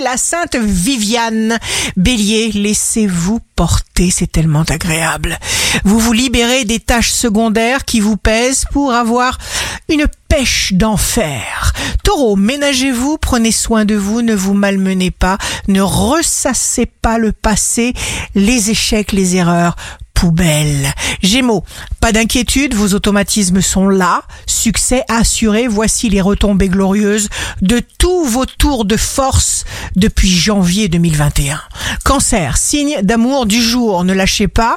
la Sainte Viviane. Bélier, laissez-vous porter, c'est tellement agréable. Vous vous libérez des tâches secondaires qui vous pèsent pour avoir une pêche d'enfer. Taureau, ménagez-vous, prenez soin de vous, ne vous malmenez pas, ne ressassez pas le passé, les échecs, les erreurs poubelle. Gémeaux, pas d'inquiétude, vos automatismes sont là, succès assuré, voici les retombées glorieuses de tous vos tours de force depuis janvier 2021. Cancer, signe d'amour du jour, ne lâchez pas,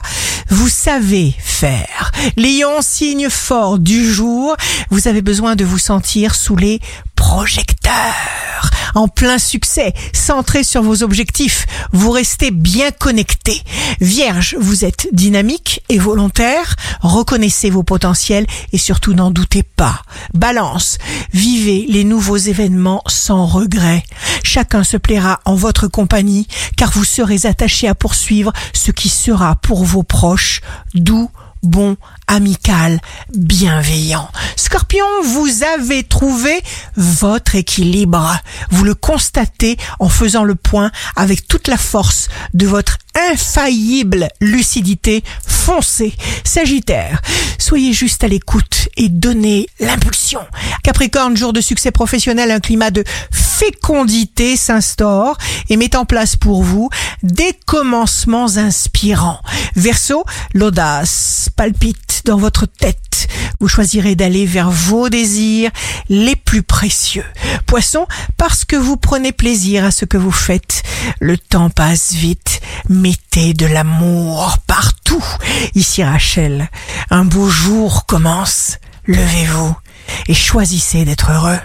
vous savez faire. Lion, signe fort du jour, vous avez besoin de vous sentir sous les projecteurs en plein succès, centré sur vos objectifs, vous restez bien connecté. Vierge, vous êtes dynamique et volontaire, reconnaissez vos potentiels et surtout n'en doutez pas. Balance, vivez les nouveaux événements sans regret. Chacun se plaira en votre compagnie car vous serez attaché à poursuivre ce qui sera pour vos proches doux, bon, amical, bienveillant. Scorpion, vous avez trouvé votre équilibre. Vous le constatez en faisant le point avec toute la force de votre infaillible lucidité foncée. Sagittaire, soyez juste à l'écoute et donnez l'impulsion. Capricorne, jour de succès professionnel, un climat de fécondité s'instaure et met en place pour vous des commencements inspirants. Verseau, l'audace palpite dans votre tête. Vous choisirez d'aller vers vos désirs les plus précieux. Poisson, parce que vous prenez plaisir à ce que vous faites. Le temps passe vite. Mettez de l'amour partout. Ici Rachel, un beau jour commence. Levez-vous et choisissez d'être heureux.